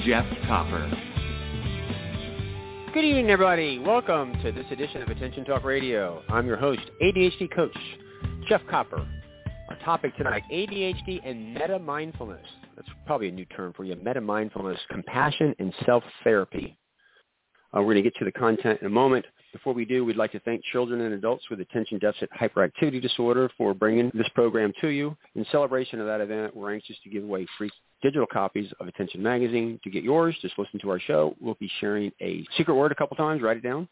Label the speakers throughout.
Speaker 1: Jeff Copper.
Speaker 2: Good evening, everybody. Welcome to this edition of Attention Talk Radio. I'm your host, ADHD coach, Jeff Copper. Our topic tonight, ADHD and meta-mindfulness. That's probably a new term for you, meta-mindfulness, compassion and self-therapy. Uh, we're going to get to the content in a moment. Before we do, we'd like to thank children and adults with attention deficit hyperactivity disorder for bringing this program to you. In celebration of that event, we're anxious to give away free digital copies of Attention Magazine. To get yours, just listen to our show. We'll be sharing a secret word a couple times. Write it down.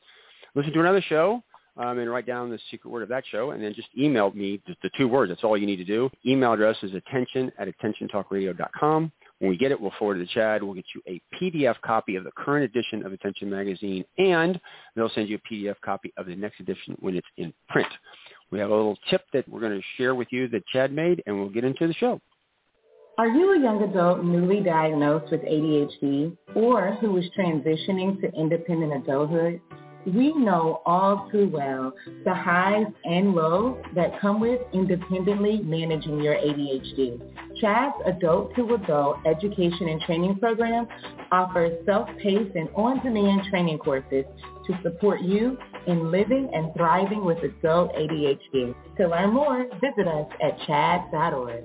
Speaker 2: Listen to another show um, and write down the secret word of that show, and then just email me the, the two words. That's all you need to do. Email address is attention at attentiontalkradio.com. When we get it, we'll forward it to CHADD. We'll get you a PDF copy of the current edition of Attention Magazine, and they'll send you a PDF copy of the next edition when it's in print. We have a little tip that we're going to share with you that CHADD made, and we'll get into the show.
Speaker 3: Are you a young adult newly diagnosed with ADHD or who is transitioning to independent adulthood? We know all too well the highs and lows that come with independently managing your ADHD. CHADD's Adult to Adult Education and Training Program offers self-paced and on-demand training courses to support you in living and thriving with adult ADHD. To learn more, visit us at chadd.org.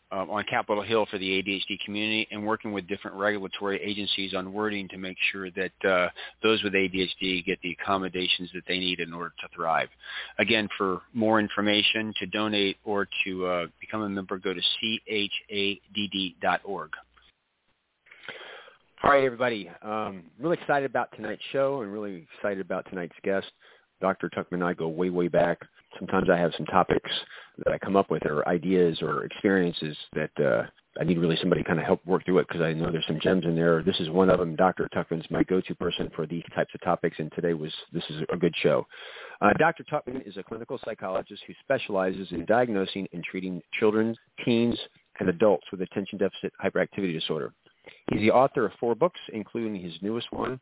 Speaker 4: uh, on Capitol Hill for the ADHD community and working with different regulatory agencies on wording to make sure that uh, those with ADHD get the accommodations that they need in order to thrive. Again, for more information, to donate or to uh, become a member, go to chadd.org.
Speaker 2: All right, everybody. Um, really excited about tonight's show and really excited about tonight's guest. Dr. Tuckman and I go way, way back. Sometimes I have some topics that I come up with or ideas or experiences that uh, I need really somebody kind of help work through it because I know there's some gems in there. This is one of them. Dr. Tuckman's my go-to person for these types of topics, and today was this is a good show. Uh, Dr. Tuckman is a clinical psychologist who specializes in diagnosing and treating children, teens, and adults with attention deficit hyperactivity disorder. He's the author of four books, including his newest one,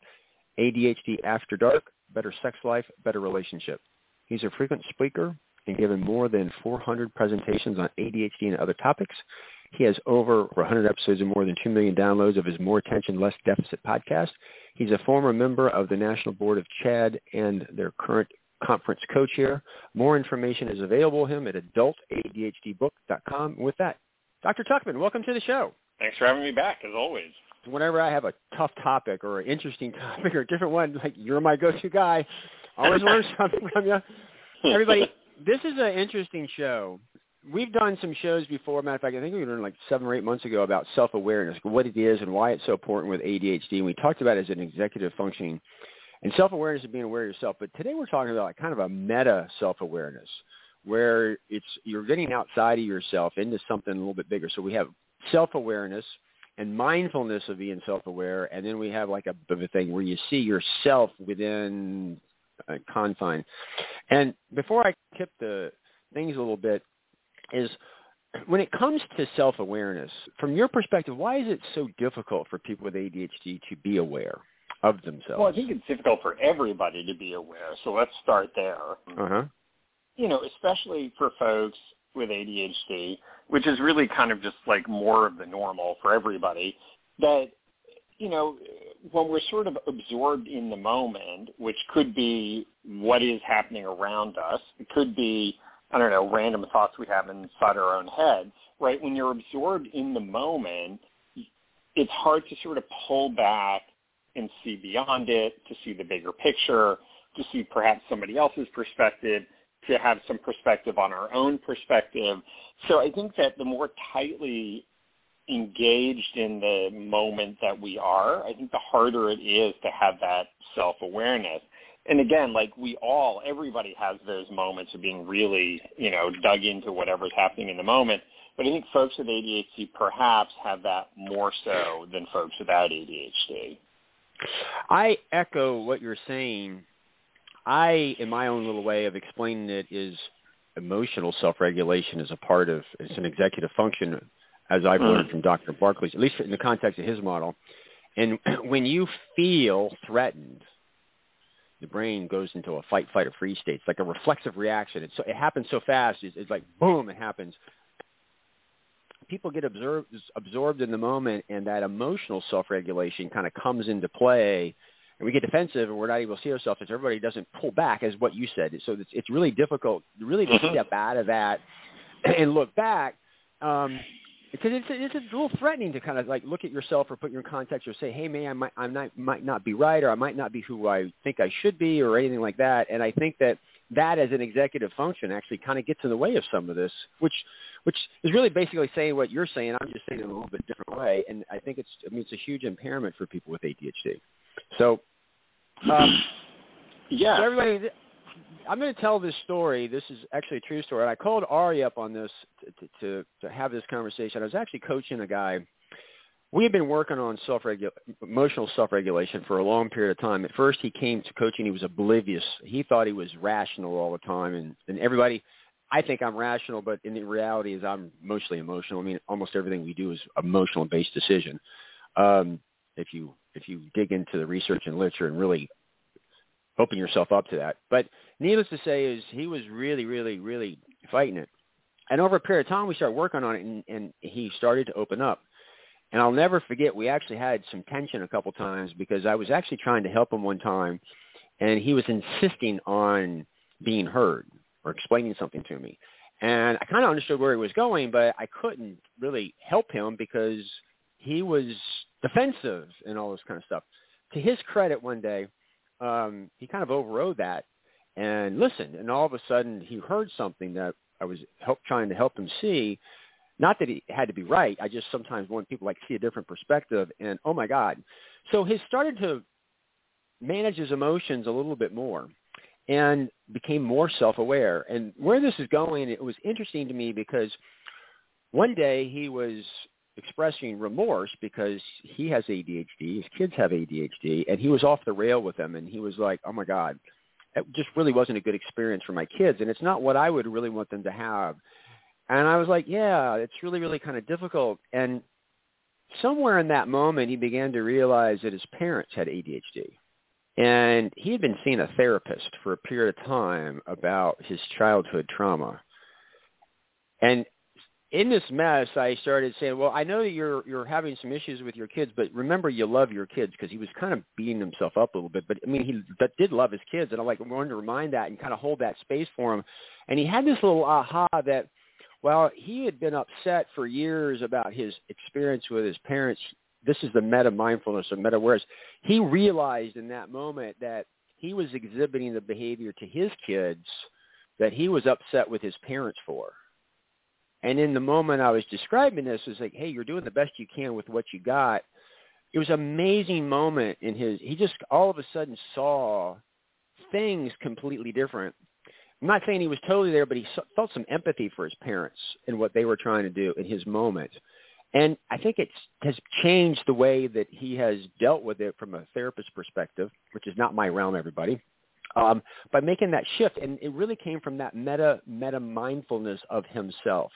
Speaker 2: ADHD After Dark, Better Sex Life, Better Relationship. He's a frequent speaker and given more than 400 presentations on ADHD and other topics. He has over 100 episodes and more than 2 million downloads of his More Attention, Less Deficit podcast. He's a former member of the National Board of CHADD and their current conference co-chair. More information is available to him at adultadhdbook.com. With that, Dr. Tuckman, welcome to the show.
Speaker 5: Thanks for having me back, as always.
Speaker 2: Whenever I have a tough topic or an interesting topic or a different one, like you're my go-to guy. Always learn something from you. Everybody, this is an interesting show. We've done some shows before. Matter of fact, I think we learned like seven or eight months ago about self-awareness, what it is and why it's so important with ADHD. And we talked about it as an executive functioning and self-awareness is being aware of yourself. But today we're talking about like kind of a meta self-awareness where it's you're getting outside of yourself into something a little bit bigger. So we have self-awareness and mindfulness of being self-aware, and then we have like a bit of a thing where you see yourself within a confine. And before I tip the things a little bit, is when it comes to self-awareness, from your perspective, why is it so difficult for people with ADHD to be aware of themselves?
Speaker 5: Well, I think it's difficult for everybody to be aware. So let's start there.
Speaker 2: Uh-huh.
Speaker 5: You know, especially for folks with ADHD, which is really kind of just like more of the normal for everybody, that, you know, when we're sort of absorbed in the moment, which could be what is happening around us, it could be, I don't know, random thoughts we have inside our own head, right? When you're absorbed in the moment, it's hard to sort of pull back and see beyond it, to see the bigger picture, to see perhaps somebody else's perspective, to have some perspective on our own perspective. So I think that the more tightly engaged in the moment that we are, I think the harder it is to have that self-awareness. And again, like we all, everybody has those moments of being really, you know, dug into whatever's happening in the moment. But I think folks with ADHD perhaps have that more so than folks without ADHD.
Speaker 2: I echo what you're saying. I, in my own little way of explaining it, is emotional self-regulation is a part of, it's an executive function as I've learned mm. from Dr. Barkley, at least in the context of his model. And when you feel threatened, the brain goes into a fight, fight, or freeze state. It's like a reflexive reaction. It's so, it happens so fast. It's, it's like boom, it happens. People get absorbed, absorbed in the moment, and that emotional self-regulation kind of comes into play. And we get defensive, and we're not able to see ourselves as everybody doesn't pull back, as what you said. So it's, it's really difficult, really, to mm-hmm. step out of that and look back. Um, because it's it's a little threatening to kind of like look at yourself or put your context or say, hey, man, I might I might might not be right or I might not be who I think I should be or anything like that. And I think that that as an executive function actually kind of gets in the way of some of this, which which is really basically saying what you're saying. I'm just saying it in a little bit different way. And I think it's I mean it's a huge impairment for people with ADHD. So. Um,
Speaker 5: yeah.
Speaker 2: So everybody, I'm going to tell this story. This is actually a true story. And I called Ari up on this to, to, to have this conversation. I was actually coaching a guy. We had been working on self emotional self-regulation for a long period of time. At first, he came to coaching. He was oblivious. He thought he was rational all the time, and, and everybody. I think I'm rational, but in reality is I'm mostly emotional. I mean, almost everything we do is emotional-based decision. Um, if you if you dig into the research and literature and really open yourself up to that. But needless to say, is he was really, really, really fighting it. And over a period of time, we started working on it, and, and he started to open up. And I'll never forget, we actually had some tension a couple times because I was actually trying to help him one time, and he was insisting on being heard or explaining something to me. And I kind of understood where he was going, but I couldn't really help him because he was defensive and all this kind of stuff. To his credit, one day, um, he kind of overrode that and listened. And all of a sudden, he heard something that I was help, trying to help him see. Not that he had to be right. I just sometimes want people like see a different perspective. And oh my God, so he started to manage his emotions a little bit more and became more self-aware. And where this is going, it was interesting to me because one day he was expressing remorse because he has ADHD, his kids have ADHD, and he was off the rail with them. And he was like, oh my God, it just really wasn't a good experience for my kids. And it's not what I would really want them to have. And I was like, yeah, it's really, really kind of difficult. And somewhere in that moment, he began to realize that his parents had ADHD. And he had been seeing a therapist for a period of time about his childhood trauma. And in this mess, I started saying, "Well, I know that you're you're having some issues with your kids, but remember, you love your kids." Because he was kind of beating himself up a little bit, but I mean, he that did love his kids, and I'm like wanted to remind that and kind of hold that space for him. And he had this little aha that, well, he had been upset for years about his experience with his parents. This is the meta mindfulness or meta awareness. He realized in that moment that he was exhibiting the behavior to his kids that he was upset with his parents for and in the moment I was describing this, it was like, hey, you're doing the best you can with what you got. It was an amazing moment in his. He just all of a sudden saw things completely different. I'm not saying he was totally there, but he felt some empathy for his parents and what they were trying to do in his moment. And I think it has changed the way that he has dealt with it from a therapist perspective, which is not my realm, everybody um, by making that shift. And it really came from that meta meta mindfulness of himself.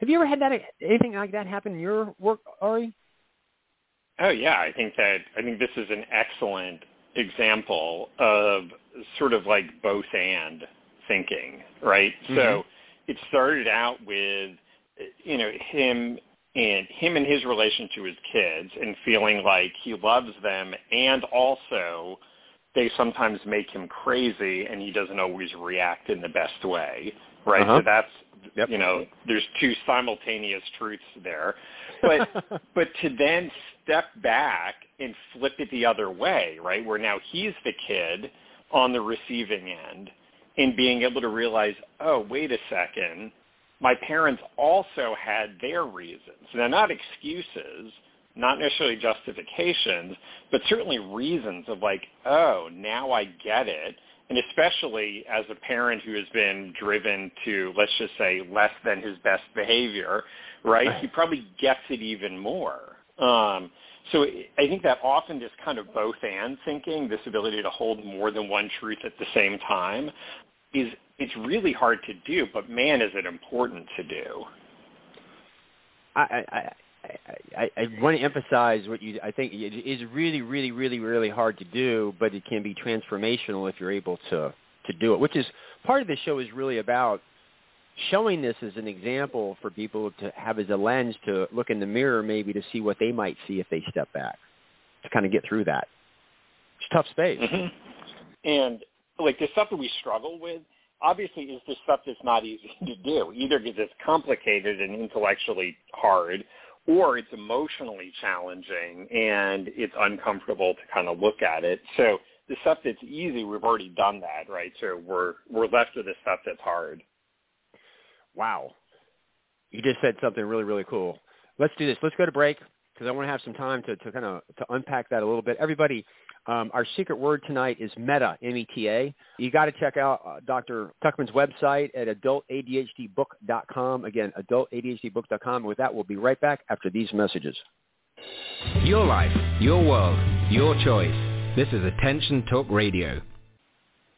Speaker 2: Have you ever had that anything like that happen in your work, Ari?
Speaker 5: Oh yeah, I think that I think this is an excellent example of sort of like both and thinking, right? Mm-hmm. So it started out with you know him and him and his relation to his kids and feeling like he loves them and also they sometimes make him crazy and he doesn't always react in the best way right uh-huh. so that's yep. you know there's two simultaneous truths there but but to then step back and flip it the other way right where now he's the kid on the receiving end and being able to realize, oh, wait a second, my parents also had their reasons. They're not excuses, not necessarily justifications, but certainly reasons of like, oh, now I get it. And especially as a parent who has been driven to, let's just say, less than his best behavior, right? He probably gets it even more. Um, so I think that often just kind of both and thinking, this ability to hold more than one truth at the same time, is it's really hard to do, but man, is it important to do.
Speaker 2: I, I, I, I want to emphasize what you. I think it is really, really, really, really hard to do, but it can be transformational if you're able to to do it. Which is part of the show is really about showing this as an example for people to have as a lens to look in the mirror maybe to see what they might see if they step back to kind of get through that. It's tough space.
Speaker 5: Mm-hmm. And like the stuff that we struggle with, obviously is the stuff that's not easy to do, either because it's complicated and intellectually hard, or it's emotionally challenging and it's uncomfortable to kind of look at it. So the stuff that's easy, we've already done that, right? So we're we're left with the stuff that's hard.
Speaker 2: Wow. You just said something really, really cool. Let's do this. Let's go to break because I want to have some time to, to kind of to unpack that a little bit. Everybody, um, our secret word tonight is meta, M-E-T-A. You got to check out uh, Dr. Tuckman's website at adultadhdbook.com. Again, adultadhdbook.com. With that, we'll be right back after these messages.
Speaker 6: Your life, your world, your choice. This is Attention Talk Radio.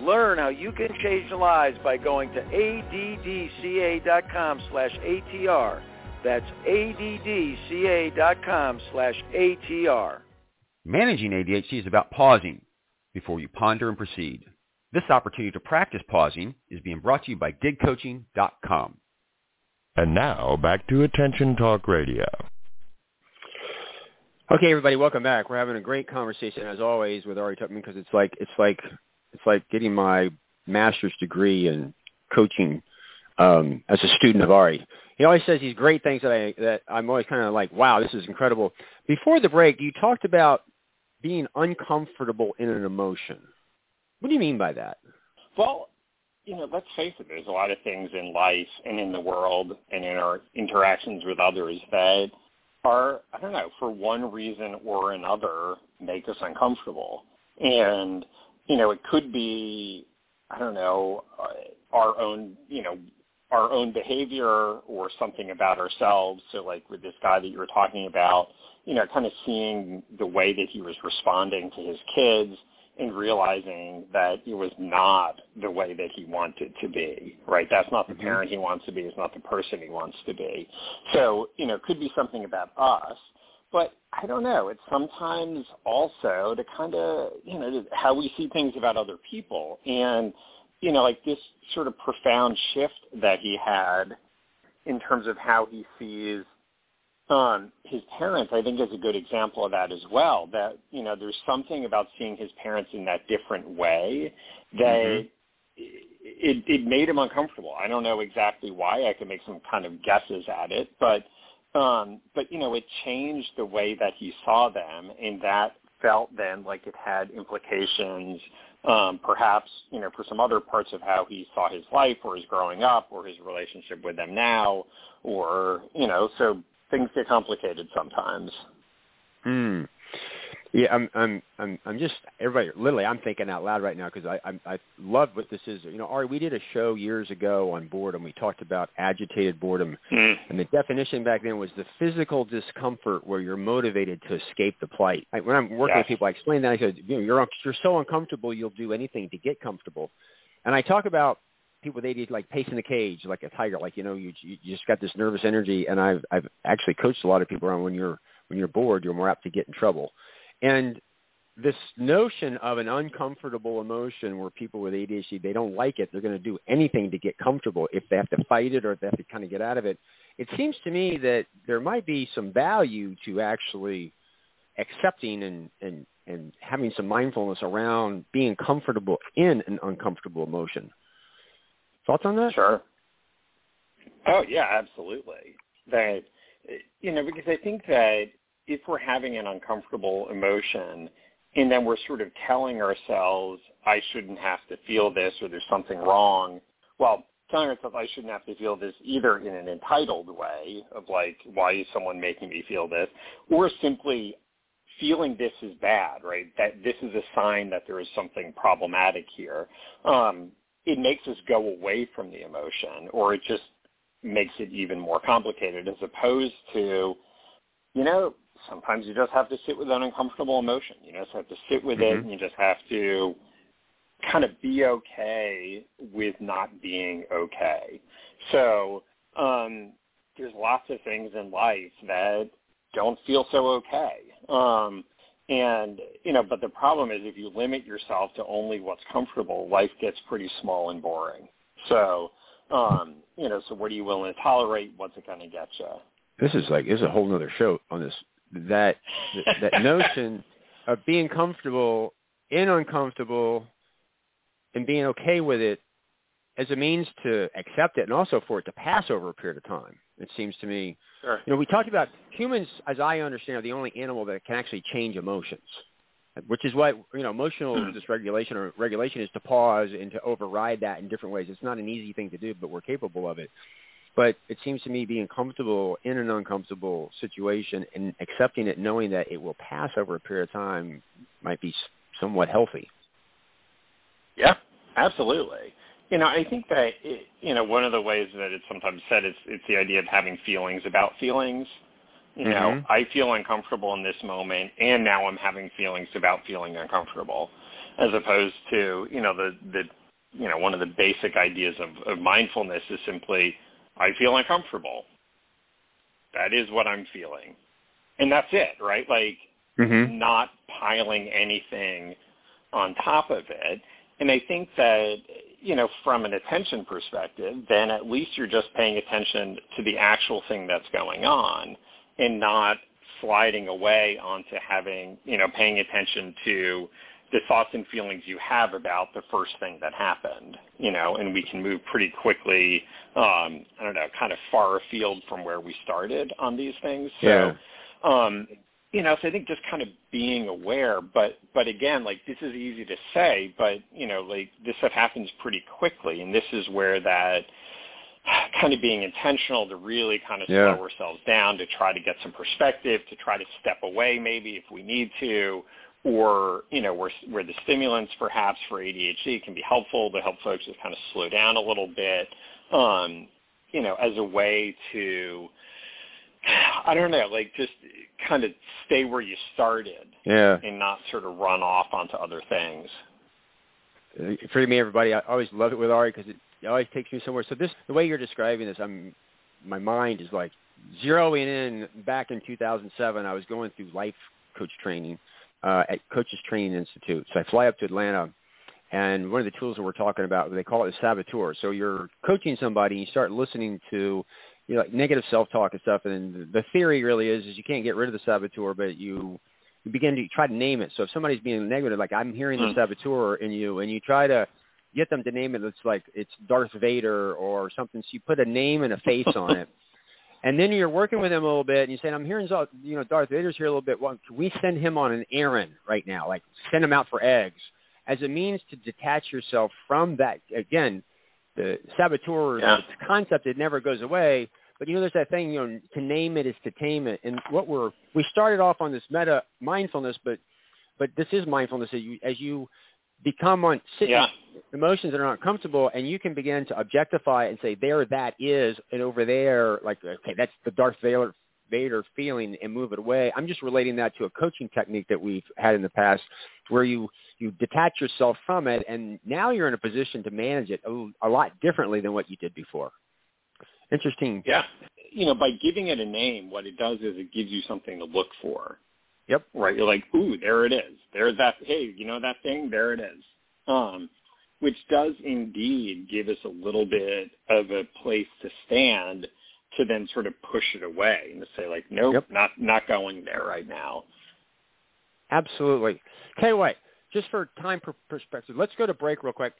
Speaker 7: Learn how you can change lives by going to addca.com slash ATR. That's addca.com slash ATR.
Speaker 8: Managing ADHD is about pausing before you ponder and proceed. This opportunity to practice pausing is being brought to you by digcoaching.com.
Speaker 9: And now back to Attention Talk Radio.
Speaker 2: Okay, everybody, welcome back. We're having a great conversation as always with Ari Tuckman because it's like it's like it's like getting my master's degree in coaching um, as a student of Ari. He always says these great things that I that I'm always kind of like, wow, this is incredible. Before the break, you talked about being uncomfortable in an emotion. What do you mean by that?
Speaker 5: Well, you know, let's face it, there's a lot of things in life and in the world and in our interactions with others that are, I don't know, for one reason or another, make us uncomfortable. And you know, it could be, I don't know, uh, our own, you know, our own behavior or something about ourselves. So like with this guy that you were talking about, you know, kind of seeing the way that he was responding to his kids and realizing that it was not the way that he wanted to be, right? That's not the mm-hmm. parent he wants to be. It's not the person he wants to be. So, you know, it could be something about us. But I don't know. It's sometimes also to kind of, you know, how we see things about other people. And, you know, like this sort of profound shift that he had in terms of how he sees um, his parents, I think is a good example of that as well. That, you know, there's something about seeing his parents in that different way that mm-hmm. it, it made him uncomfortable. I don't know exactly why. I could make some kind of guesses at it, but um, but you know, it changed the way that he saw them, and that felt then like it had implications, um, perhaps you know, for some other parts of how he saw his life, or his growing up, or his relationship with them now, or you know, so things get complicated sometimes.
Speaker 2: Hmm. Yeah, I'm, I'm, I'm, I'm just everybody. Literally, I'm thinking out loud right now because I, I, I love what this is. You know, Ari, we did a show years ago on boredom. We talked about agitated boredom, mm. and the definition back then was the physical discomfort where you're motivated to escape the plight. I, when I'm working yes. with people, I explain that. I said, you know, you're you're so uncomfortable, you'll do anything to get comfortable. And I talk about people with ADHD like pacing the cage like a tiger. Like you know, you you just got this nervous energy, and I've I've actually coached a lot of people around when you're when you're bored, you're more apt to get in trouble. And this notion of an uncomfortable emotion where people with ADHD they don't like it, they're going to do anything to get comfortable if they have to fight it or if they have to kind of get out of it. It seems to me that there might be some value to actually accepting and and and having some mindfulness around being comfortable in an uncomfortable emotion. Thoughts on that?
Speaker 5: Sure. Oh yeah, absolutely. That you know, because I think that if we're having an uncomfortable emotion and then we're sort of telling ourselves I shouldn't have to feel this or there's something wrong, well, telling ourselves I shouldn't have to feel this either in an entitled way of like, why is someone making me feel this, or simply feeling this is bad, right? That this is a sign that there is something problematic here. Um, it makes us go away from the emotion, or it just makes it even more complicated, as opposed to, you know, sometimes you just have to sit with an uncomfortable emotion. You just have to sit with mm-hmm. it, and you just have to kind of be okay with not being okay. So um, there's lots of things in life that don't feel so okay. Um, and you know, but the problem is if you limit yourself to only what's comfortable, life gets pretty small and boring. So, um, you know, so what are you willing to tolerate? What's it going to get you?
Speaker 2: This is like this is a whole other show on this. That that notion of being comfortable in uncomfortable and being okay with it as a means to accept it and also for it to pass over a period of time. It seems to me.
Speaker 5: Sure.
Speaker 2: You know, we talked about humans, as I understand, are the only animal that can actually change emotions, which is what you know, emotional hmm. dysregulation or regulation is to pause and to override that in different ways. It's not an easy thing to do, but we're capable of it. But it seems to me being comfortable in an uncomfortable situation and accepting it, knowing that it will pass over a period of time, might be somewhat healthy.
Speaker 5: Yeah, absolutely. You know, I think that it, you know one of the ways that it's sometimes said is it's the idea of having feelings about feelings. You mm-hmm. know, I feel uncomfortable in this moment, and now I'm having feelings about feeling uncomfortable, as opposed to you know the the you know one of the basic ideas of, of mindfulness is simply I feel uncomfortable. That is what I'm feeling, and that's it, right? Like
Speaker 2: mm-hmm.
Speaker 5: not piling anything on top of it. And I think that you know, from an attention perspective, then at least you're just paying attention to the actual thing that's going on and not sliding away onto having, you know, paying attention to the thoughts and feelings you have about the first thing that happened, you know, and we can move pretty quickly, um, I don't know, kind of far afield from where we started on these things. So,
Speaker 2: yeah.
Speaker 5: um, you know, so I think just kind of being aware, but but again, like this is easy to say, but you know, like this stuff happens pretty quickly, and this is where that kind of being intentional to really kind of
Speaker 2: yeah.
Speaker 5: slow ourselves down, to try to get some perspective, to try to step away maybe if we need to, or you know, where where the stimulants perhaps for ADHD can be helpful to help folks just kind of slow down a little bit, um, you know, as a way to I don't know, like just kind of stay where you started,
Speaker 2: yeah,
Speaker 5: and not sort of run off onto other things.
Speaker 2: For me, everybody. I always love it with Ari because it, it always takes me somewhere. So this, the way you're describing this, I'm, my mind is like zeroing in. Back in 2007, I was going through life coach training uh, at Coaches Training Institute. So I fly up to Atlanta and one of the tools that we're talking about, they call it a saboteur. So you're coaching somebody, and you start listening to you know, like negative self-talk and stuff. And the theory really is, is you can't get rid of the saboteur, but you, you begin to try to name it. So if somebody's being negative, like I'm hearing the hmm. saboteur in you, and you try to get them to name it, it's like it's Darth Vader or something. So you put a name and a face on it. And then you're working with him a little bit, and you say, "I'm hearing, you know, Darth Vader's here a little bit. Well, can we send him on an errand right now? Like send him out for eggs, as a means to detach yourself from that. Again, the saboteur
Speaker 5: yeah.
Speaker 2: concept it never goes away. But you know, there's that thing, you know, to name it is to tame it. And what we're we started off on this meta mindfulness, but but this is mindfulness as you as you become on
Speaker 5: yeah.
Speaker 2: emotions that are not comfortable, and you can begin to objectify and say, there that is, and over there, like okay, that's the Darth Vader Vader feeling and move it away. I'm just relating that to a coaching technique that we've had in the past where you, you detach yourself from it and now you're in a position to manage it a, a lot differently than what you did before. Interesting.
Speaker 5: Yeah. You know, by giving it a name, what it does is it gives you something to look for.
Speaker 2: Yep.
Speaker 5: Right. You're like, ooh, there it is. There's that. Hey, you know that thing? There it is. Um, which does indeed give us a little bit of a place to stand to then sort of push it away and to say like, nope,
Speaker 2: yep.
Speaker 5: not not going there right now.
Speaker 2: Absolutely. Tell you what, just for time perspective, let's go to break real quick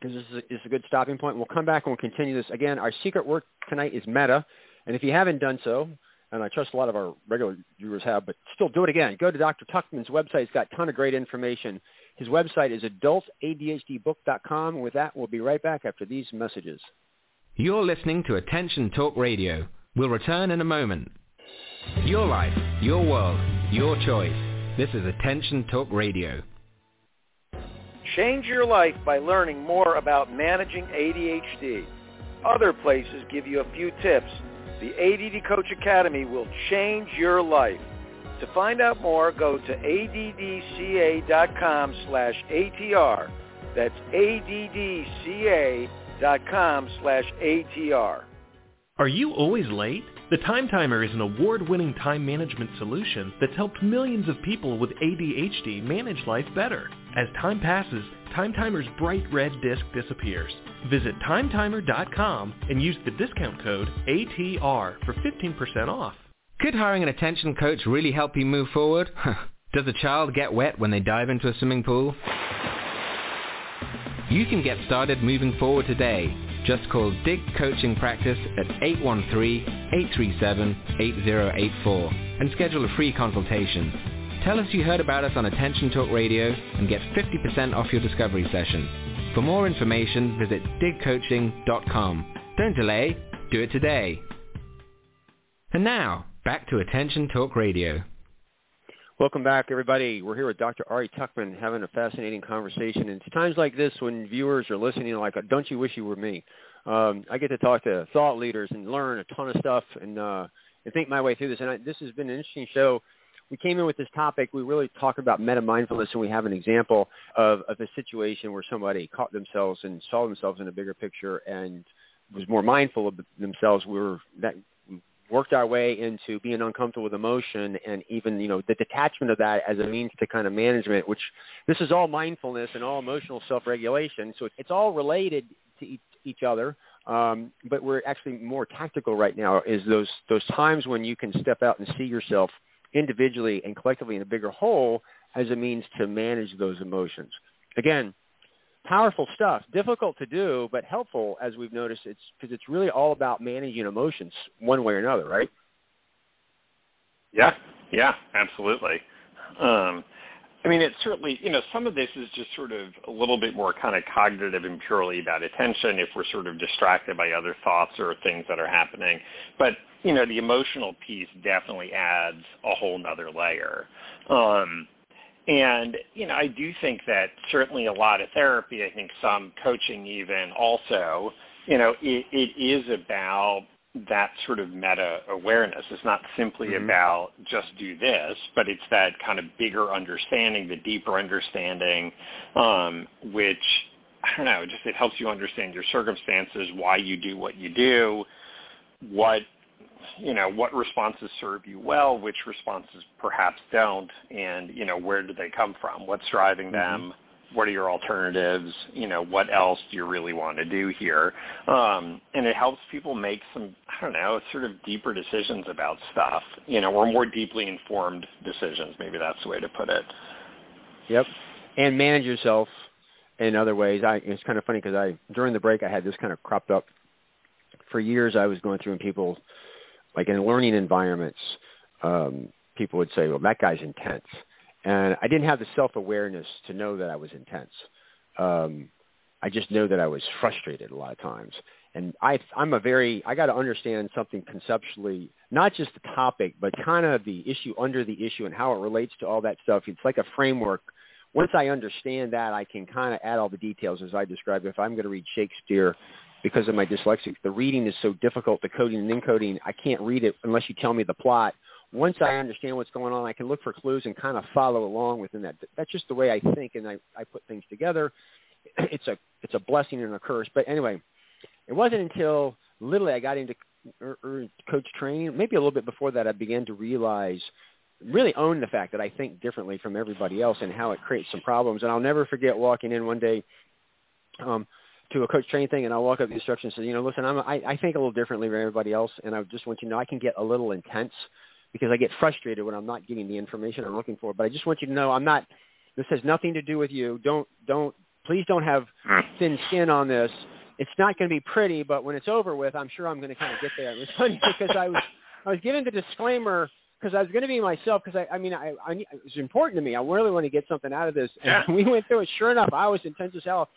Speaker 2: because this is a, this is a good stopping point. We'll come back and we'll continue this. Again, our secret word tonight is meta. And if you haven't done so, and I trust a lot of our regular viewers have, but still do it again. Go to Dr. Tuckman's website. He's got a ton of great information. His website is adultadhdbook.com. With that, we'll be right back after these messages.
Speaker 6: You're listening to Attention Talk Radio. We'll return in a moment. Your life, your world, your choice. This is Attention Talk Radio.
Speaker 7: Change your life by learning more about managing ADHD. Other places give you a few tips. The ADD Coach Academy will change your life. To find out more, go to addca.com slash ATR. That's addca.com slash ATR.
Speaker 10: Are you always late? The Time Timer is an award-winning time management solution that's helped millions of people with ADHD manage life better. As time passes, Time Timer's bright red disc disappears. Visit timetimer.com and use the discount code ATR for 15% off.
Speaker 6: Could hiring an attention coach really help you move forward? Does a child get wet when they dive into a swimming pool? You can get started moving forward today. Just call Dig Coaching Practice at 813-837-8084 and schedule a free consultation. Tell us you heard about us on Attention Talk Radio and get 50% off your discovery session. For more information, visit digcoaching.com. Don't delay, do it today. And now, back to Attention Talk Radio.
Speaker 2: Welcome back, everybody. We're here with Dr. Ari Tuckman having a fascinating conversation. And it's times like this when viewers are listening like, don't you wish you were me? Um, I get to talk to thought leaders and learn a ton of stuff and, uh, and think my way through this. And I, this has been an interesting show. We came in with this topic. We really talk about meta-mindfulness, and we have an example of, of a situation where somebody caught themselves and saw themselves in a bigger picture and was more mindful of themselves. We were that worked our way into being uncomfortable with emotion and even, you know, the detachment of that as a means to kind of management, which this is all mindfulness and all emotional self-regulation. So it's all related to each, each other. Um, but we're actually more tactical right now is those, those times when you can step out and see yourself individually and collectively in a bigger whole as a means to manage those emotions. Again, powerful stuff, difficult to do, but helpful as we've noticed. It's because it's really all about managing emotions one way or another, right?
Speaker 5: Yeah, yeah, absolutely. Um, I mean, it's certainly, you know, some of this is just sort of a little bit more kind of cognitive and purely about attention if we're sort of distracted by other thoughts or things that are happening. But, you know, the emotional piece definitely adds a whole nother layer. Um, and, you know, I do think that certainly a lot of therapy, I think some coaching even also, you know, it, it is about that sort of meta awareness. It's not simply mm-hmm. about just do this, but it's that kind of bigger understanding, the deeper understanding, um, which I don't know, just it helps you understand your circumstances, why you do what you do, what you know, what responses serve you well, which responses perhaps don't, and, you know, where do they come from? What's driving mm-hmm. them? What are your alternatives? You know, what else do you really want to do here? Um, and it helps people make some, I don't know, sort of deeper decisions about stuff, you know, or more deeply informed decisions. Maybe that's the way to put it.
Speaker 2: Yep. And manage yourself in other ways. I, it's kind of funny because I, during the break, I had this kind of cropped up. For years, I was going through and people like in learning environments, um, people would say, well, that guy's intense. And I didn't have the self-awareness to know that I was intense. Um, I just know that I was frustrated a lot of times. And I, I'm a very, I got to understand something conceptually, not just the topic, but kind of the issue under the issue and how it relates to all that stuff. It's like a framework. Once I understand that, I can kind of add all the details as I described. If I'm going to read Shakespeare, because of my dyslexia. The reading is so difficult, the coding and encoding, I can't read it unless you tell me the plot. Once I understand what's going on, I can look for clues and kind of follow along within that. That's just the way I think and I, I put things together. It's a it's a blessing and a curse. But anyway, it wasn't until literally I got into er, er, coach training, maybe a little bit before that, I began to realize really own the fact that I think differently from everybody else and how it creates some problems. And I'll never forget walking in one day um, to a coach training thing, and I'll walk up the instructions and say, you know, listen, I'm, I, I think a little differently than everybody else, and I just want you to know I can get a little intense because I get frustrated when I'm not getting the information I'm looking for. But I just want you to know I'm not. This has nothing to do with you. Don't don't please don't have hmm. thin skin on this. It's not going to be pretty, but when it's over with, I'm sure I'm going to kind of get there. It was funny because I was I was giving the disclaimer because I was going to be myself because I, I mean, I, I, it was important to me. I really want to get something out of this. And
Speaker 5: Yeah.
Speaker 2: we went through it. Sure enough, I was intense as hell.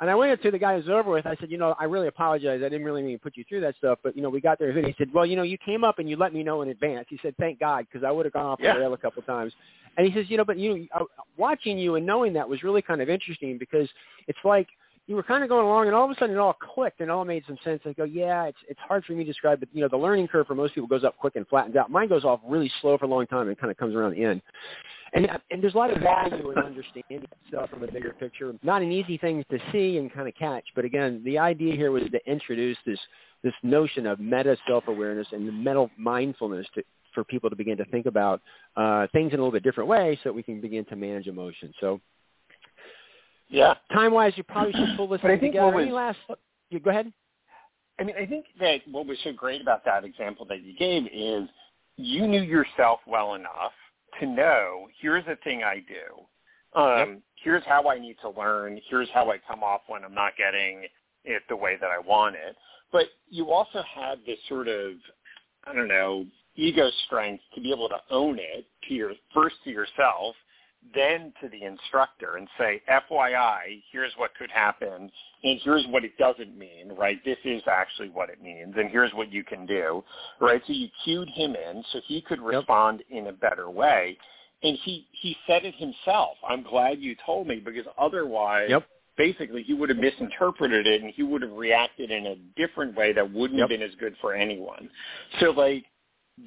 Speaker 2: And I went up to the guy who's over with. I said, you know, I really apologize. I didn't really mean to put you through that stuff, but you know, we got there. And he said, well, you know, you came up and you let me know in advance. He said, thank God, because I would have gone off
Speaker 5: Yeah.
Speaker 2: the rail a couple of times. And he says, you know, but you, uh, watching you and knowing that was really kind of interesting because it's like you were kind of going along, and all of a sudden it all clicked and all made some sense. I go, yeah, it's it's hard for me to describe, but you know, the learning curve for most people goes up quick and flattens out. Mine goes off really slow for a long time and kind of comes around the end. And and there's a lot of value in understanding stuff from a bigger picture. Not an easy thing to see and kind of catch, but again, the idea here was to introduce this this notion of meta self-awareness and the meta mindfulness to, for people to begin to think about uh, things in a little bit different way, so that we can begin to manage emotion. So
Speaker 5: Yeah.
Speaker 2: time-wise, you probably should pull this
Speaker 5: But I
Speaker 2: thing
Speaker 5: think
Speaker 2: together.
Speaker 5: what
Speaker 2: Any last? You go ahead.
Speaker 5: I mean, I think that what was so great about that example that you gave is you knew yourself well enough to know here's the thing I do. Um, Here's how I need to learn. Here's how I come off when I'm not getting it the way that I want it. But you also had this sort of, I don't know, ego strength to be able to own it to your first to yourself, then to the instructor and say, FYI, here's what could happen and here's what it doesn't mean, right? This is actually what it means, and here's what you can do, right? So you cued him in so he could respond in a better way, and he he said it himself. I'm glad you told me because otherwise,
Speaker 2: Yep.
Speaker 5: basically, he would have misinterpreted it and he would have reacted in a different way that wouldn't have been as good for anyone. So, like,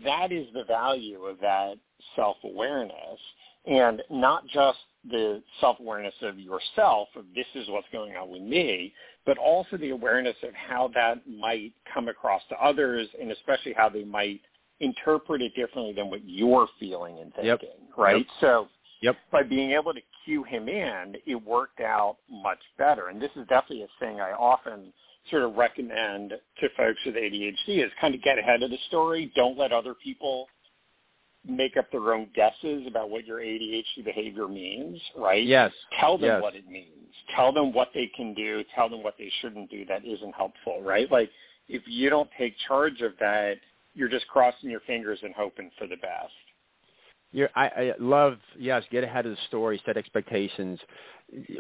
Speaker 5: that is the value of that self-awareness and not just the self-awareness of yourself of this is what's going on with me, but also the awareness of how that might come across to others and especially how they might interpret it differently than what you're feeling and thinking,
Speaker 2: Yep.
Speaker 5: right?
Speaker 2: Yep.
Speaker 5: So
Speaker 2: Yep.
Speaker 5: by being able to cue him in, it worked out much better. And this is definitely a thing I often sort of recommend to folks with ADHD is kind of get ahead of the story. Don't let other people make up their own guesses about what your ADHD behavior means, right?
Speaker 2: Yes.
Speaker 5: Tell them
Speaker 2: Yes.
Speaker 5: what it means. Tell them what they can do. Tell them what they shouldn't do that isn't helpful, right? Like if you don't take charge of that, you're just crossing your fingers and hoping for the best.
Speaker 2: You're, I, I love, yes, get ahead of the story, set expectations.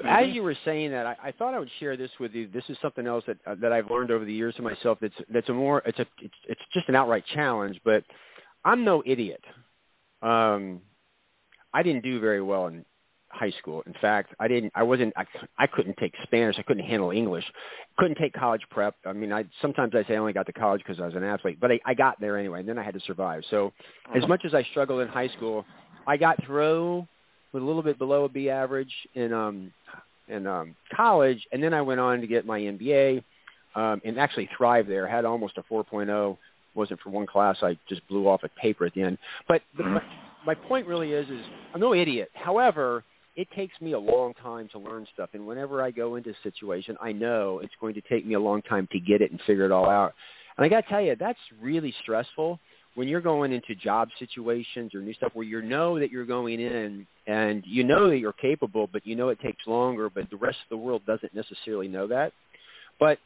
Speaker 2: As you were saying that, I, I thought I would share this with you. This is something else that uh, that I've learned over the years to myself. That's that's a more, it's a, it's, it's just an outright challenge. But I'm no idiot. Um, I didn't do very well in high school. In fact, I didn't. I wasn't. I, I couldn't take Spanish. I couldn't handle English. Couldn't take college prep. I mean, I sometimes I say I only got to college because I was an athlete, but I, I got there anyway. And then I had to survive. So, as much as I struggled in high school, I got through with a little bit below a B average in um in um college, and then I went on to get my MBA, um, and actually thrived there. Had almost a 4.0. Wasn't for one class. I just blew off a paper at the end. But the, mm-hmm. my, my point really is, is I'm no idiot. However, it takes me a long time to learn stuff, and whenever I go into a situation, I know it's going to take me a long time to get it and figure it all out. And I got to tell you, that's really stressful when you're going into job situations or new stuff where you know that you're going in and you know that you're capable, but you know it takes longer, but the rest of the world doesn't necessarily know that. But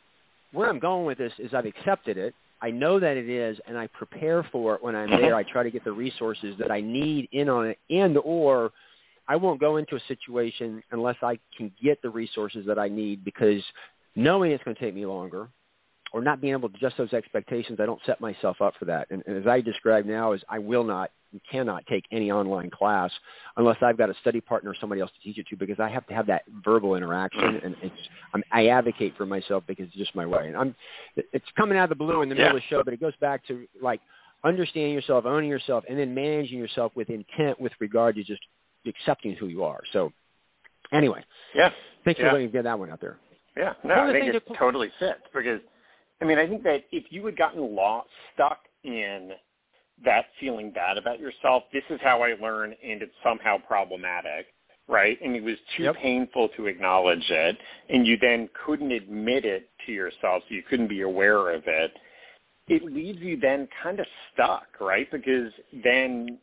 Speaker 2: where I'm going with this is I've accepted it. I know that it is, and I prepare for it when I'm there. I try to get the resources that I need in on it, and or I won't go into a situation unless I can get the resources that I need because knowing it's going to take me longer or not being able to adjust those expectations, I don't set myself up for that. And, and as I describe now is I will not and cannot take any online class unless I've got a study partner or somebody else to teach it to because I have to have that verbal interaction and it's I'm, I advocate for myself because it's just my way. And I'm it's coming out of the blue in the middle of the show, but it goes back to like understanding yourself, owning yourself, and then managing yourself with intent with regard to just accepting who you are. So anyway,
Speaker 5: Yeah.
Speaker 2: thanks
Speaker 5: Yeah.
Speaker 2: for letting me get that one out there.
Speaker 5: Yeah, no,
Speaker 2: One
Speaker 5: I think
Speaker 2: things
Speaker 5: it
Speaker 2: that-
Speaker 5: totally fits because, I mean, I think that if you had gotten lost, stuck in that feeling bad about yourself. This is how I learn, and it's somehow problematic, right? And it was too yep. painful to acknowledge it, and you then couldn't admit it to yourself, so you couldn't be aware of it. It leaves you then kind of stuck, right? Because then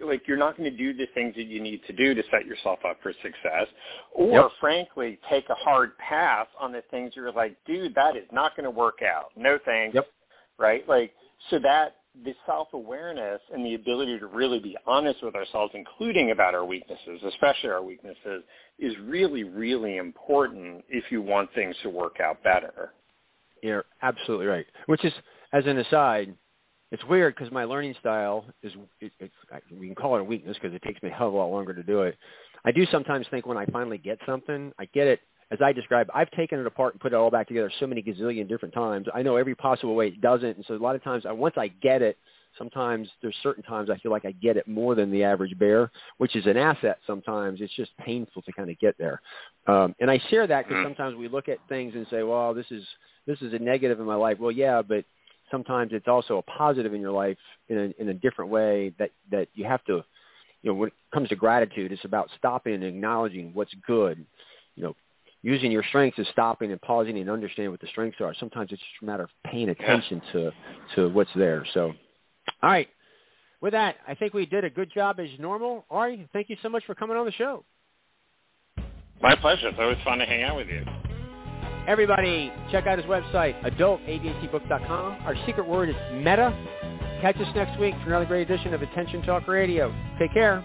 Speaker 5: like you're not going to do the things that you need to do to set yourself up for success or yep. frankly take a hard pass on the things you're like dude that is not going to work out no thanks
Speaker 2: yep.
Speaker 5: right like so that the self-awareness and the ability to really be honest with ourselves including about our weaknesses especially our weaknesses is really really important if you want things to work out better
Speaker 2: you're absolutely right which is as an aside it's weird because my learning style is it, it's we can call it a weakness because it takes me a hell of a lot longer to do it. I do sometimes think when I finally get something, I get it as I described. I've taken it apart and put it all back together so many gazillion different times. I know every possible way it doesn't, and so a lot of times, I, once I get it, sometimes there's certain times I feel like I get it more than the average bear, which is an asset. Sometimes it's just painful to kind of get there, um, and I share that because mm-hmm. sometimes we look at things and say, "Well, this is this is a negative in my life." Well, yeah, but sometimes it's also a positive in your life in a, in a different way that, that you have to, you know, when it comes to gratitude, it's about stopping and acknowledging what's good. You know, using your strengths is stopping and pausing and understanding what the strengths are. Sometimes it's just a matter of paying attention to, to what's there. So, all right. With that, I think we did a good job as normal. Ari, thank you so much for coming on the show.
Speaker 5: My pleasure. It's always fun to hang out with you.
Speaker 2: Everybody, check out his website, adultadhdbook.com. Our secret word is meta. Catch us next week for another great edition of Attention Talk Radio. Take care.